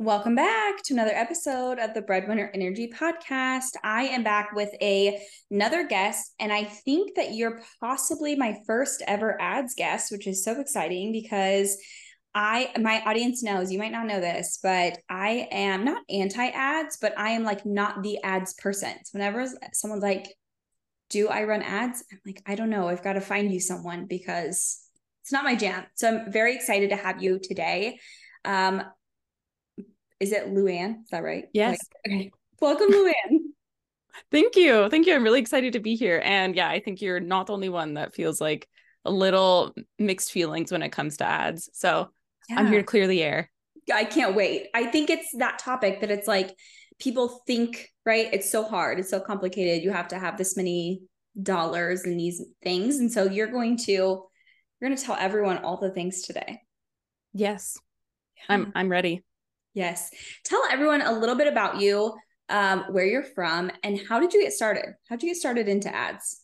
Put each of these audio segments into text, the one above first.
Welcome back to another episode of the Breadwinner Energy Podcast. I am back with a another guest, and I think that you're possibly my first ever ads guest, which is so exciting because I my audience knows you might not know this, but I am not anti ads, but I am like not the ads person. So whenever someone's like, "Do I run ads?" I'm like, I don't know. I've got to find you someone because it's not my jam. So I'm very excited to have you today. Um, is it Luan? Is that right? Yes. Okay. Welcome, Luan. Thank you. Thank you. I'm really excited to be here. And yeah, I think you're not the only one that feels like a little mixed feelings when it comes to ads. So yeah. I'm here to clear the air. I can't wait. I think it's that topic that it's like people think, right? It's so hard. It's so complicated. You have to have this many dollars and these things. And so you're going to you're going to tell everyone all the things today. Yes. Yeah. I'm I'm ready. Yes. Tell everyone a little bit about you, um, where you're from, and how did you get started? How did you get started into ads?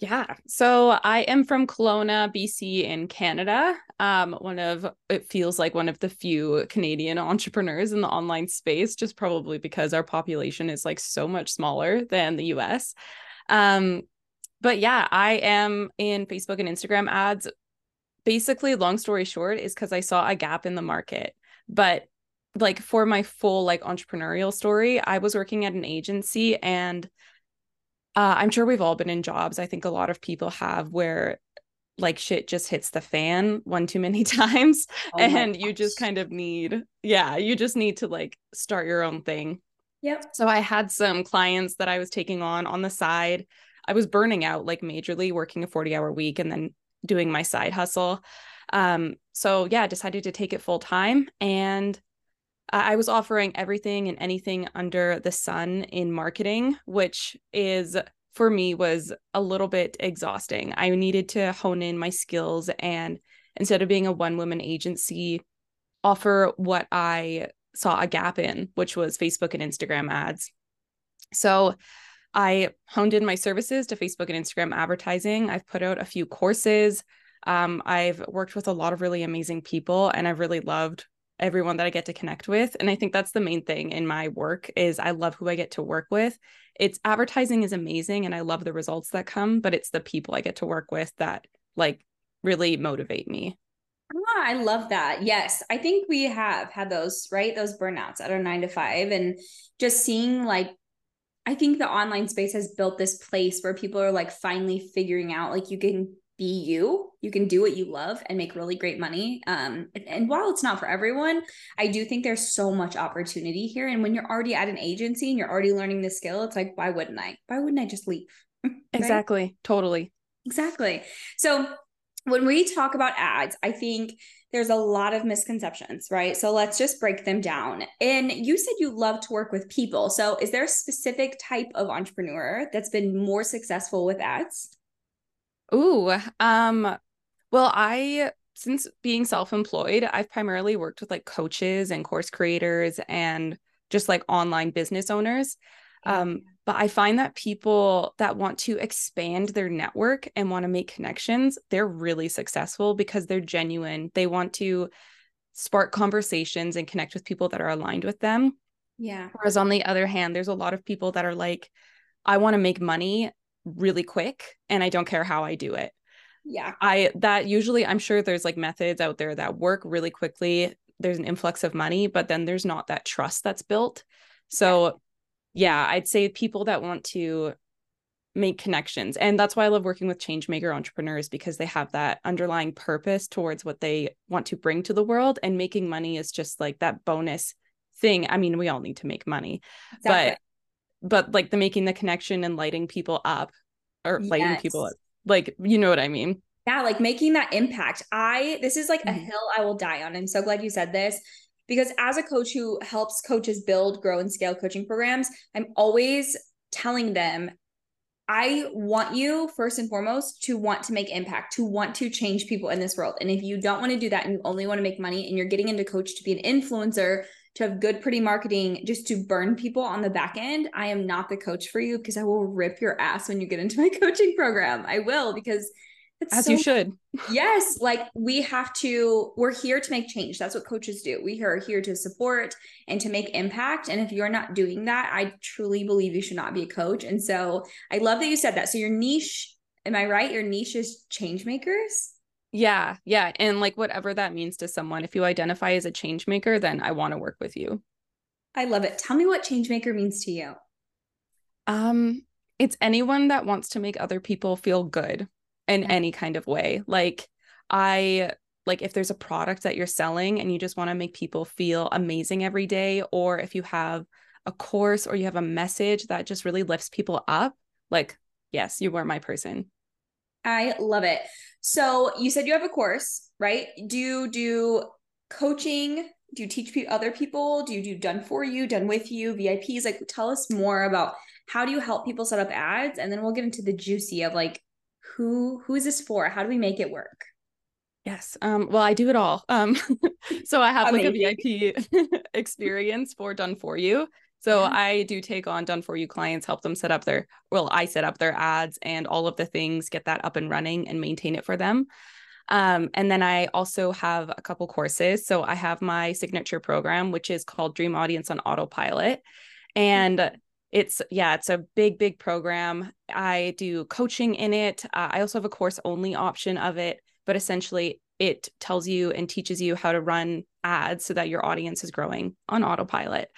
Yeah. So I am from Kelowna, BC in Canada. Um, one of it feels like one of the few Canadian entrepreneurs in the online space, just probably because our population is like so much smaller than the US. Um, but yeah, I am in Facebook and Instagram ads. Basically, long story short, is because I saw a gap in the market. But like for my full like entrepreneurial story, I was working at an agency and uh, I'm sure we've all been in jobs. I think a lot of people have where like shit just hits the fan one too many times oh and you just kind of need yeah, you just need to like start your own thing. Yep. So I had some clients that I was taking on on the side. I was burning out like majorly working a 40 hour week and then doing my side hustle. Um so yeah, decided to take it full time and I was offering everything and anything under the sun in marketing, which is for me was a little bit exhausting. I needed to hone in my skills and instead of being a one woman agency, offer what I saw a gap in, which was Facebook and Instagram ads. So I honed in my services to Facebook and Instagram advertising. I've put out a few courses. Um, I've worked with a lot of really amazing people, and I've really loved everyone that I get to connect with. And I think that's the main thing in my work is I love who I get to work with. It's advertising is amazing and I love the results that come, but it's the people I get to work with that like really motivate me. Ah, I love that. Yes. I think we have had those, right? Those burnouts at our nine to five and just seeing like I think the online space has built this place where people are like finally figuring out like you can be you you can do what you love and make really great money um and, while it's not for everyone i do think there's so much opportunity here and when you're already at an agency and you're already learning the skill it's like why wouldn't i why wouldn't i just leave right? exactly totally exactly so when we talk about ads i think there's a lot of misconceptions, right? So let's just break them down. And you said you love to work with people. So is there a specific type of entrepreneur that's been more successful with ads? Ooh, um, well, I since being self-employed, I've primarily worked with like coaches and course creators and just like online business owners. Um, but I find that people that want to expand their network and want to make connections, they're really successful because they're genuine. They want to spark conversations and connect with people that are aligned with them. Yeah. Whereas on the other hand, there's a lot of people that are like, I want to make money really quick and I don't care how I do it. Yeah. I that usually I'm sure there's like methods out there that work really quickly. There's an influx of money, but then there's not that trust that's built. So yeah, I'd say people that want to make connections. And that's why I love working with change maker entrepreneurs because they have that underlying purpose towards what they want to bring to the world and making money is just like that bonus thing. I mean, we all need to make money. Exactly. But but like the making the connection and lighting people up or yes. lighting people up like you know what i mean yeah like making that impact i this is like mm-hmm. a hill i will die on i'm so glad you said this because as a coach who helps coaches build grow and scale coaching programs i'm always telling them I want you first and foremost to want to make impact, to want to change people in this world. And if you don't want to do that and you only want to make money and you're getting into coach to be an influencer to have good, pretty marketing, just to burn people on the back end, I am not the coach for you because I will rip your ass when you get into my coaching program. I will because As so, you should. yes. Like we have to, we're here to make change. That's what coaches do. We are here to support and to make impact. And if you're not doing that, I truly believe you should not be a coach. And so I love that you said that. So your niche, am I right? Your niche is change makers? Yeah. Yeah. And like whatever that means to someone, if you identify as a change maker, then I want to work with you. I love it. Tell me what change maker means to you. Um, it's anyone that wants to make other people feel good in yeah. any kind of way. Like I like if there's a product that you're selling and you just want to make people feel amazing every day or if you have a course or you have a message that just really lifts people up, like yes, you are my person. I love it. So you said you have a course, right? Do you do coaching? Do you teach other people? Do you do done for you, done with you, VIPs? Like tell us more about how do you help people set up ads? And then we'll get into the juicy of like who who is this for? How do we make it work? Yes. Um, well, I do it all. Um, so I have Amazing. like a VIP experience for done for you. So yeah. I do take on done for you clients, help them set up their well, I set up their ads and all of the things, get that up and running and maintain it for them. Um, and then I also have a couple courses. So I have my signature program, which is called Dream Audience on Autopilot. And it's yeah it's a big big program i do coaching in it uh, i also have a course only option of it but essentially it tells you and teaches you how to run ads so that your audience is growing on autopilot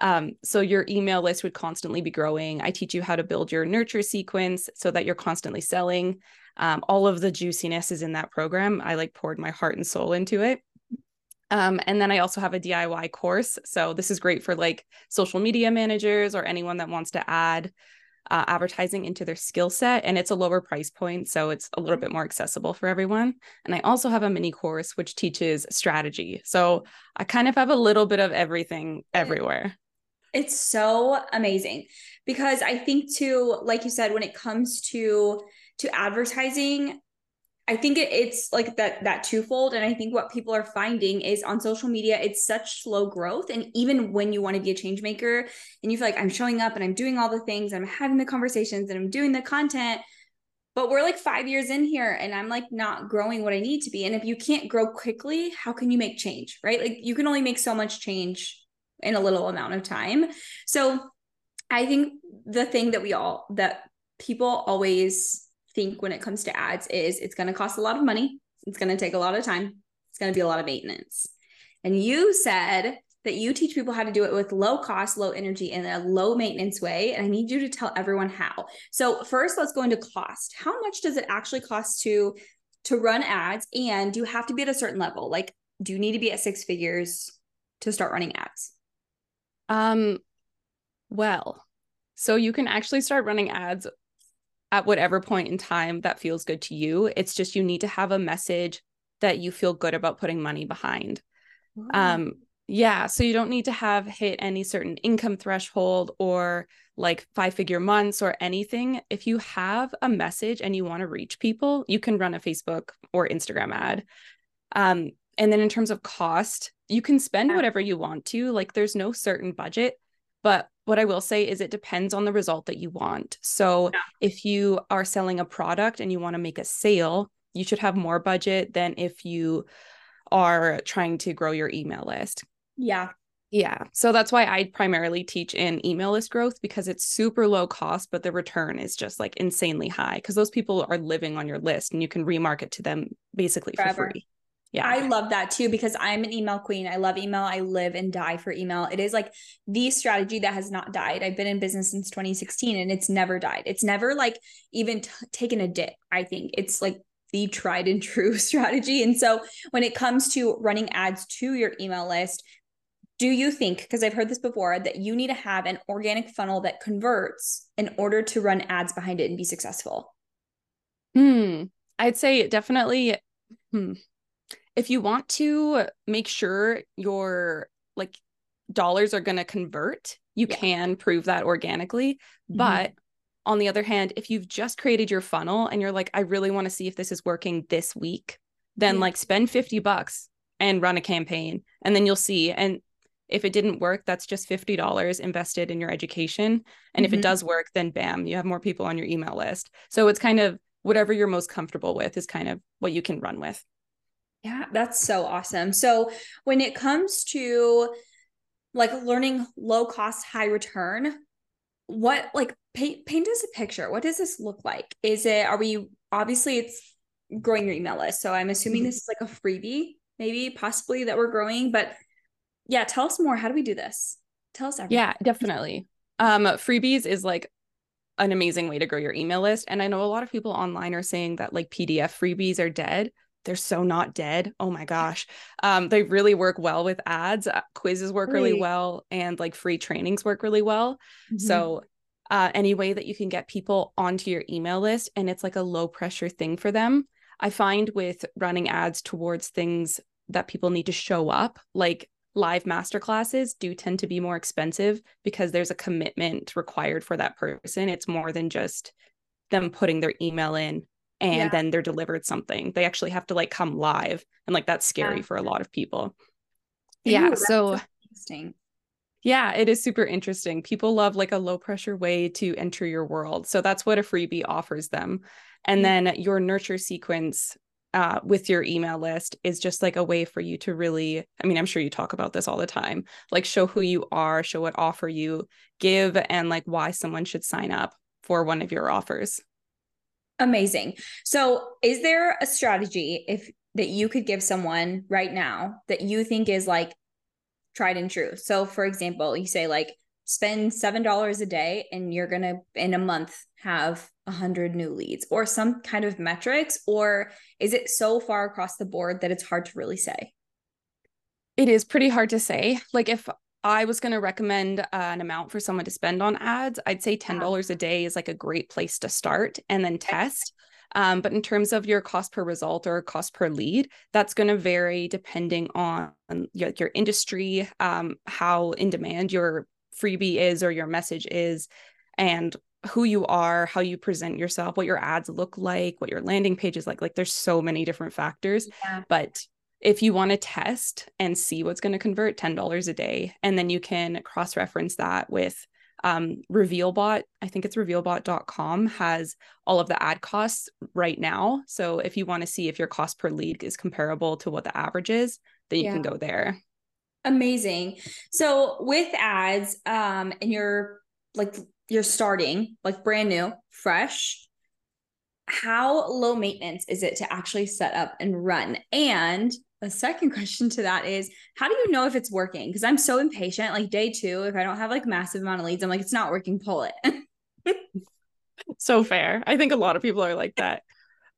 um, so your email list would constantly be growing i teach you how to build your nurture sequence so that you're constantly selling um, all of the juiciness is in that program i like poured my heart and soul into it um, and then I also have a DIY course. So this is great for like social media managers or anyone that wants to add uh, advertising into their skill set. And it's a lower price point. So it's a little bit more accessible for everyone. And I also have a mini course which teaches strategy. So I kind of have a little bit of everything everywhere. It's so amazing because I think too, like you said, when it comes to to advertising, I think it, it's like that that twofold. And I think what people are finding is on social media it's such slow growth. And even when you want to be a change maker and you feel like I'm showing up and I'm doing all the things I'm having the conversations and I'm doing the content but we're like 5 years in here and I'm like not growing what I need to be. And if you can't grow quickly how can you make change right? Like you can only make so much change in a little amount of time so I think the thing that we all that people always think when it comes to ads is it's going to cost a lot of money. It's going to take a lot of time. It's going to be a lot of maintenance. And you said that you teach people how to do it with low cost, low energy, and a low maintenance way. And I need you to tell everyone how. So first, let's go into cost. How much does it actually cost to to run ads? And do you have to be at a certain level? Like, do you need to be at six figures to start running ads? Um, well, so you can actually start running ads at whatever point in time that feels good to you. It's just you need to have a message that you feel good about putting money behind. Um yeah, so you don't need to have hit any certain income threshold or like five figure months or anything. If you have a message and you want to reach people, you can run a Facebook or Instagram ad. Um and then in terms of cost, you can spend whatever you want to. Like there's no certain budget, but what I will say is it depends on the result that you want. So yeah. if you are selling a product and you want to make a sale, you should have more budget than if you are trying to grow your email list. Yeah. Yeah. So that's why I primarily teach in email list growth because it's super low cost, but the return is just like insanely high because those people are living on your list and you can remarket to them basically Forever. for free. Yeah. I love that too because I'm an email queen. I love email. I live and die for email. It is like the strategy that has not died. I've been in business since 2016 and it's never died. It's never like even t- taken a dip. I think it's like the tried and true strategy. And so when it comes to running ads to your email list, do you think, because I've heard this before, that you need to have an organic funnel that converts in order to run ads behind it and be successful? Hmm. I'd say definitely. Hmm if you want to make sure your like dollars are going to convert, you yeah. can prove that organically. Mm-hmm. But on the other hand, if you've just created your funnel and you're like, I really want to see if this is working this week, then yeah. like spend 50 bucks and run a campaign and then you'll see. And if it didn't work, that's just $50 invested in your education. And mm-hmm. if it mm-hmm. does work, then bam, you have more people on your email list. So it's kind of whatever you're most comfortable with is kind of what you can run with. Yeah, that's so awesome. So when it comes to like learning low cost, high return, what like paint paint us a picture. What does this look like? Is it are we obviously it's growing your email list. So I'm assuming mm-hmm. this is like a freebie, maybe possibly that we're growing. But yeah, tell us more. How do we do this? Tell us everything. Yeah, definitely. Um, freebies is like an amazing way to grow your email list. And I know a lot of people online are saying that like PDF freebies are dead. They're so not dead. Oh my gosh. Um, they really work well with ads. Uh, quizzes work really well, and like free trainings work really well. Mm-hmm. So uh, any way that you can get people onto your email list and it's like a low pressure thing for them. I find with running ads towards things that people need to show up, like live masterclasses do tend to be more expensive because there's a commitment required for that person. It's more than just them putting their email in and yeah. then they're delivered something. They actually have to like come live and like that's scary yeah. for a lot of people. Ooh, yeah, so interesting. Yeah, it is super interesting. People love like a low pressure way to enter your world. So that's what a freebie offers them. And mm-hmm. then your nurture sequence uh, with your email list is just like a way for you to really, I mean, I'm sure you talk about this all the time, like show who you are, show what offer you give, and like why someone should sign up for one of your offers. Amazing. So, is there a strategy if that you could give someone right now that you think is like tried and true. So for example, you say like spend seven dollars a day and you're gonna in a month have a hundred new leads or some kind of metrics, or is it so far across the board that it's hard to really say? It is pretty hard to say. Like if I was going to recommend uh, an amount for someone to spend on ads, I'd say $10 a day is like a great place to start and then test. Um, but in terms of your cost per result or cost per lead, that's going to vary depending on your, your industry, um, how in demand your freebie is or your message is, and who you are, how you present yourself, what your ads look like, what your landing page is like. Like there's so many different factors. Yeah. But if you want to test and see what's going to convert $10 a day, and then you can cross reference that with um, revealbot. I think it's revealbot.com has all of the ad costs right now. So if you want to see if your cost per lead is comparable to what the average is then you yeah. can go there. Amazing. So with ads um and you're like you're starting like brand new fresh how low maintenance is it to actually set up and run? And a second question to that is how do you know if it's working? Because I'm so impatient. Like day two, if I don't have like massive amount of leads, I'm like, it's not working, pull it. so fair. I think a lot of people are like that.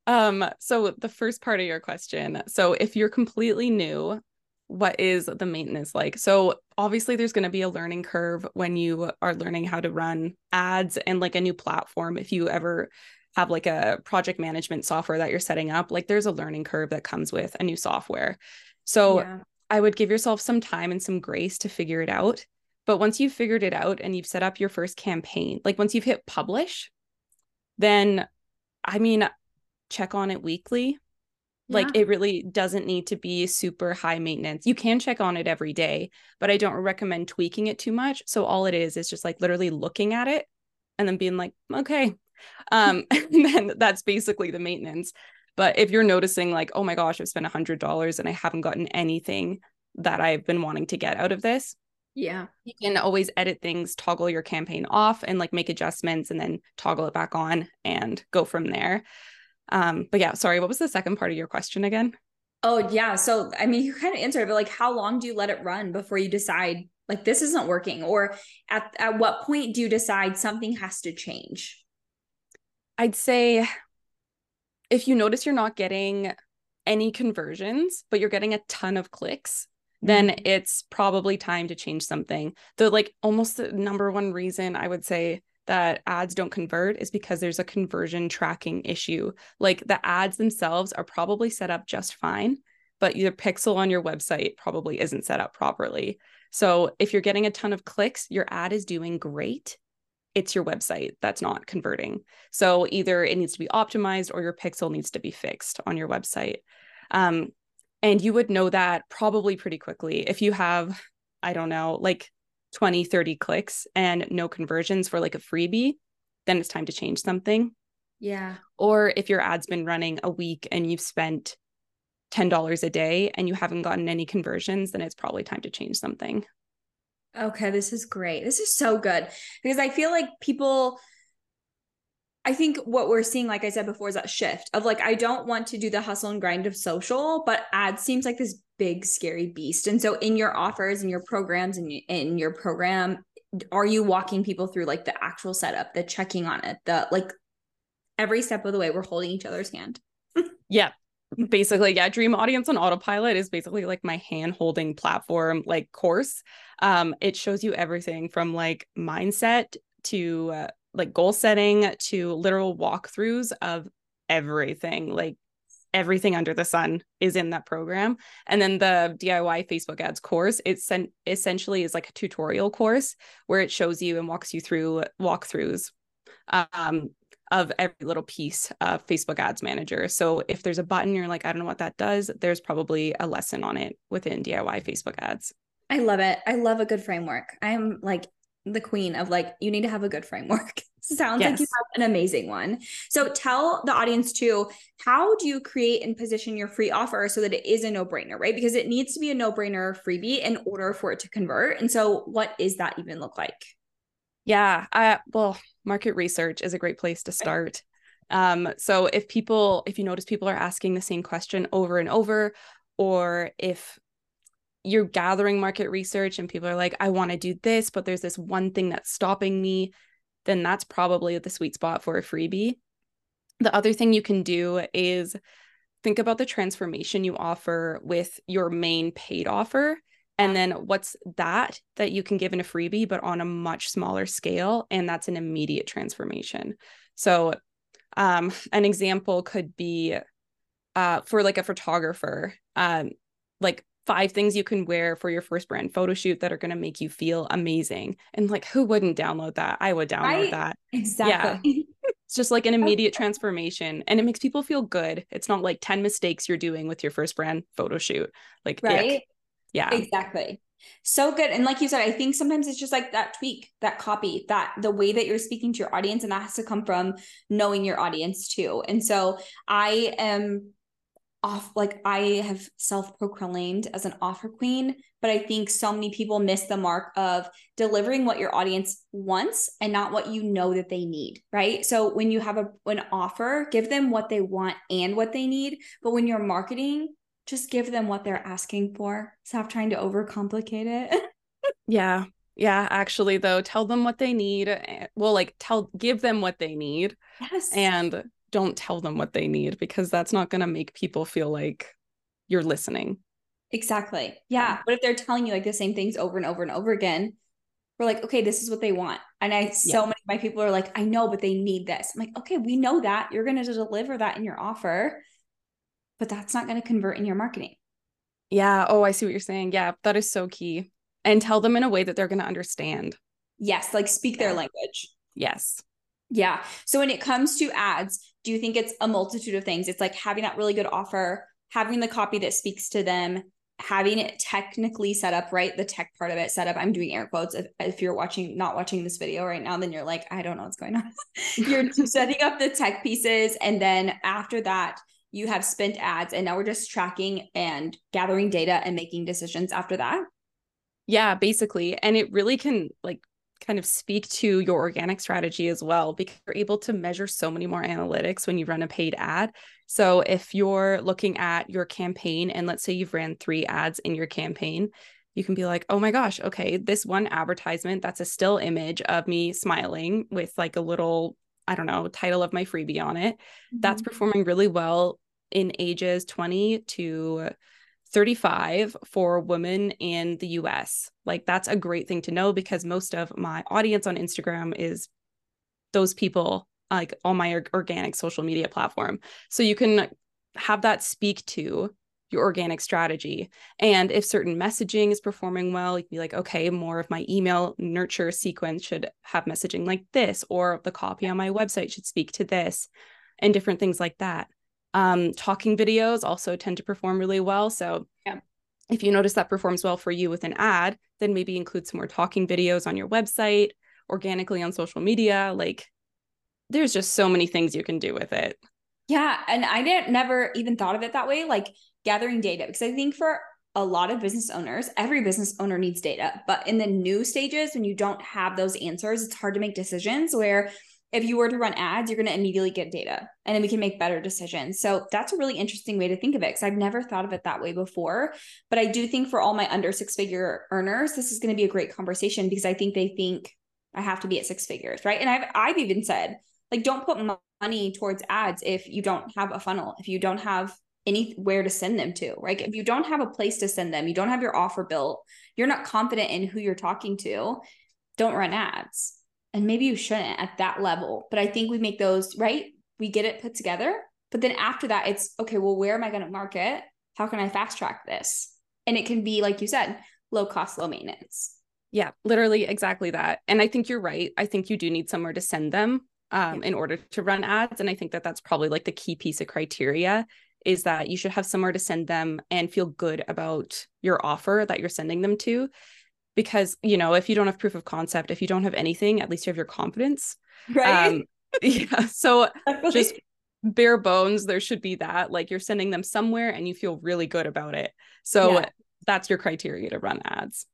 Um, so the first part of your question. So if you're completely new, what is the maintenance like? So obviously there's going to be a learning curve when you are learning how to run ads and like a new platform. If you ever have like a project management software that you're setting up, like there's a learning curve that comes with a new software. So yeah. I would give yourself some time and some grace to figure it out. But once you've figured it out and you've set up your first campaign, like once you've hit publish, then I mean, check on it weekly. Yeah. Like it really doesn't need to be super high maintenance. You can check on it every day, but I don't recommend tweaking it too much. So all it is is just like literally looking at it and then being like, okay, um, and then that's basically the maintenance. But if you're noticing like, oh my gosh, I've spent a hundred dollars and I haven't gotten anything that I've been wanting to get out of this, yeah, you can always edit things, toggle your campaign off, and like make adjustments, and then toggle it back on and go from there. Um, but yeah, sorry, what was the second part of your question again? Oh yeah, so I mean, you kind of answered, it, but like, how long do you let it run before you decide like this isn't working, or at at what point do you decide something has to change? I'd say if you notice you're not getting any conversions, but you're getting a ton of clicks, then mm-hmm. it's probably time to change something. The like almost the number one reason I would say that ads don't convert is because there's a conversion tracking issue. Like the ads themselves are probably set up just fine, but your pixel on your website probably isn't set up properly. So if you're getting a ton of clicks, your ad is doing great it's your website that's not converting. So either it needs to be optimized or your pixel needs to be fixed on your website. Um, and you would know that probably pretty quickly if you have, I don't know, like 20, 30 clicks and no conversions for like a freebie, then it's time to change something. Yeah. Or if your ad's been running a week and you've spent $10 a day and you haven't gotten any conversions, then it's probably time to change something. Okay, this is great. This is so good because I feel like people I think what we're seeing, like I said before, is that shift of like, I don't want to do the hustle and grind of social, but ads seems like this big, scary beast. And so, in your offers and your programs and in your program, are you walking people through like the actual setup, the checking on it, the like every step of the way, we're holding each other's hand? yeah. Basically, yeah, Dream Audience on Autopilot is basically like my hand holding platform, like course. Um, it shows you everything from like mindset to uh, like goal setting to literal walkthroughs of everything like everything under the sun is in that program and then the diy facebook ads course it's sen- essentially is like a tutorial course where it shows you and walks you through walkthroughs um, of every little piece of facebook ads manager. So if there's a button you're like i don't know what that does there's probably a lesson on it within diy facebook ads. I love it. I love a good framework. I'm like the queen of like you need to have a good framework. Sounds yes. like you have an amazing one. So tell the audience too how do you create and position your free offer so that it is a no-brainer right? Because it needs to be a no-brainer freebie in order for it to convert. And so what is that even look like yeah uh, well market research is a great place to start um, so if people if you notice people are asking the same question over and over or if you're gathering market research and people are like, I want to do this, but there's this one thing that's stopping me, then that's probably the sweet spot for a freebie. The other thing you can do is think about the transformation you offer with your main paid offer. And then what's that that you can give in a freebie, but on a much smaller scale? And that's an immediate transformation. So, um, an example could be uh, for like a photographer, um, like five things you can wear for your first brand photo shoot that are going to make you feel amazing. And like, who wouldn't download that? I would download right? that. Exactly. Yeah. it's just like an immediate transformation and it makes people feel good. It's not like 10 mistakes you're doing with your first brand photo shoot. Like, right. Ick. Yeah. Exactly. So good. And like you said, I think sometimes it's just like that tweak, that copy, that the way that you're speaking to your audience, and that has to come from knowing your audience too. And so I am off like I have self-proclaimed as an offer queen, but I think so many people miss the mark of delivering what your audience wants and not what you know that they need, right? So when you have a an offer, give them what they want and what they need, but when you're marketing, just give them what they're asking for. Stop trying to overcomplicate it. yeah. Yeah, actually though, tell them what they need. Eh, well, like tell give them what they need. Yes. And don't tell them what they need because that's not going to make people feel like you're listening. Exactly. Yeah. But if they're telling you like the same things over and over and over again, we're like, okay, this is what they want. And I, so yeah. many of my people are like, I know, but they need this. I'm like, okay, we know that you're going to deliver that in your offer, but that's not going to convert in your marketing. Yeah. Oh, I see what you're saying. Yeah. That is so key. And tell them in a way that they're going to understand. Yes. Like speak yeah. their language. Yes. Yeah. So when it comes to ads, do you think it's a multitude of things? It's like having that really good offer, having the copy that speaks to them, having it technically set up, right? The tech part of it set up. I'm doing air quotes. If, if you're watching, not watching this video right now, then you're like, I don't know what's going on. you're setting up the tech pieces. And then after that, you have spent ads. And now we're just tracking and gathering data and making decisions after that. Yeah, basically. And it really can like kind of speak to your organic strategy as well because you're able to measure so many more analytics when you run a paid ad. So if you're looking at your campaign and let's say you've ran 3 ads in your campaign, you can be like, "Oh my gosh, okay, this one advertisement that's a still image of me smiling with like a little I don't know, title of my freebie on it. Mm-hmm. That's performing really well in ages 20 to 35 for women in the US. Like that's a great thing to know because most of my audience on Instagram is those people like on my organic social media platform. So you can have that speak to your organic strategy. And if certain messaging is performing well, you can be like, okay, more of my email nurture sequence should have messaging like this, or the copy on my website should speak to this, and different things like that. Um, talking videos also tend to perform really well. So yeah. if you notice that performs well for you with an ad, then maybe include some more talking videos on your website, organically on social media. Like there's just so many things you can do with it. Yeah. And I didn't never even thought of it that way, like gathering data, because I think for a lot of business owners, every business owner needs data. But in the new stages, when you don't have those answers, it's hard to make decisions where if you were to run ads, you're going to immediately get data and then we can make better decisions. So that's a really interesting way to think of it because I've never thought of it that way before. But I do think for all my under six figure earners, this is going to be a great conversation because I think they think I have to be at six figures, right? And I've I've even said like don't put money towards ads if you don't have a funnel, if you don't have anywhere to send them to, right? If you don't have a place to send them, you don't have your offer built, you're not confident in who you're talking to, don't run ads. And maybe you shouldn't at that level but i think we make those right? We get it put together but then after that it's okay well where am i going to market? How can i fast track this? And it can be like you said low cost low maintenance. Yeah literally exactly that. And i think you're right. I think you do need somewhere to send them um, yeah. in order to run ads. And i think that that's probably like the key piece of criteria is that you should have somewhere to send them and feel good about your offer that you're sending them to because you know if you don't have proof of concept if you don't have anything at least you have your confidence right um, yeah so just bare bones there should be that like you're sending them somewhere and you feel really good about it so yeah. that's your criteria to run ads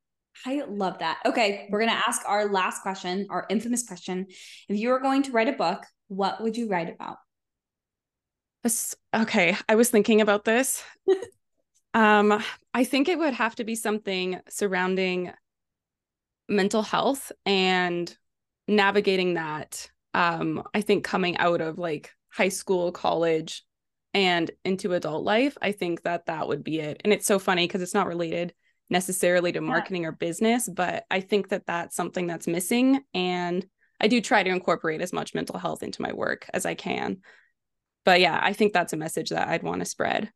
I love that. Okay, we're going to ask our last question, our infamous question. If you were going to write a book, what would you write about? Okay, I was thinking about this. um, I think it would have to be something surrounding mental health and navigating that um i think coming out of like high school college and into adult life i think that that would be it and it's so funny because it's not related necessarily to marketing yeah. or business but i think that that's something that's missing and i do try to incorporate as much mental health into my work as i can but yeah i think that's a message that i'd want to spread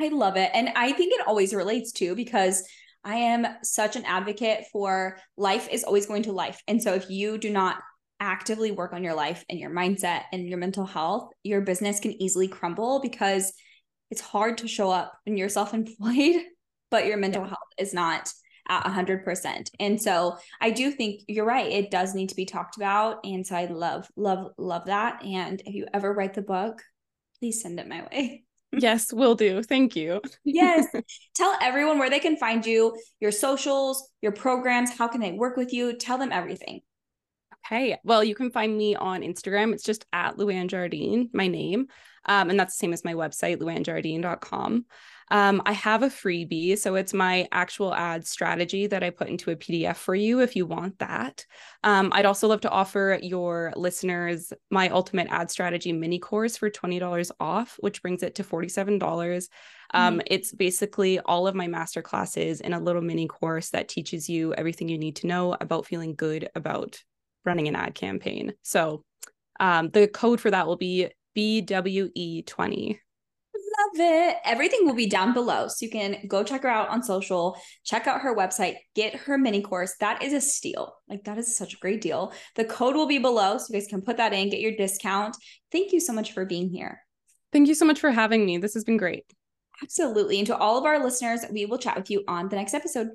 i love it and i think it always relates to because I am such an advocate for life is always going to life. And so if you do not actively work on your life and your mindset and your mental health, your business can easily crumble because it's hard to show up when you're self employed, but your mental yeah. health is not at 100%. And so I do think you're right. It does need to be talked about. And so I love, love, love that. And if you ever write the book, please send it my way. Yes, will do. Thank you. yes. Tell everyone where they can find you, your socials, your programs, how can they work with you? Tell them everything. Okay. Well, you can find me on Instagram. It's just at Luan Jardine, my name. Um, and that's the same as my website, luanjardine.com. Um, I have a freebie. So it's my actual ad strategy that I put into a PDF for you if you want that. Um, I'd also love to offer your listeners my ultimate ad strategy mini course for $20 off, which brings it to $47. Um, mm-hmm. It's basically all of my master classes in a little mini course that teaches you everything you need to know about feeling good about running an ad campaign. So um, the code for that will be BWE20 love it. Everything will be down below. So you can go check her out on social, check out her website, get her mini course. That is a steal. Like, that is such a great deal. The code will be below. So you guys can put that in, get your discount. Thank you so much for being here. Thank you so much for having me. This has been great. Absolutely. And to all of our listeners, we will chat with you on the next episode.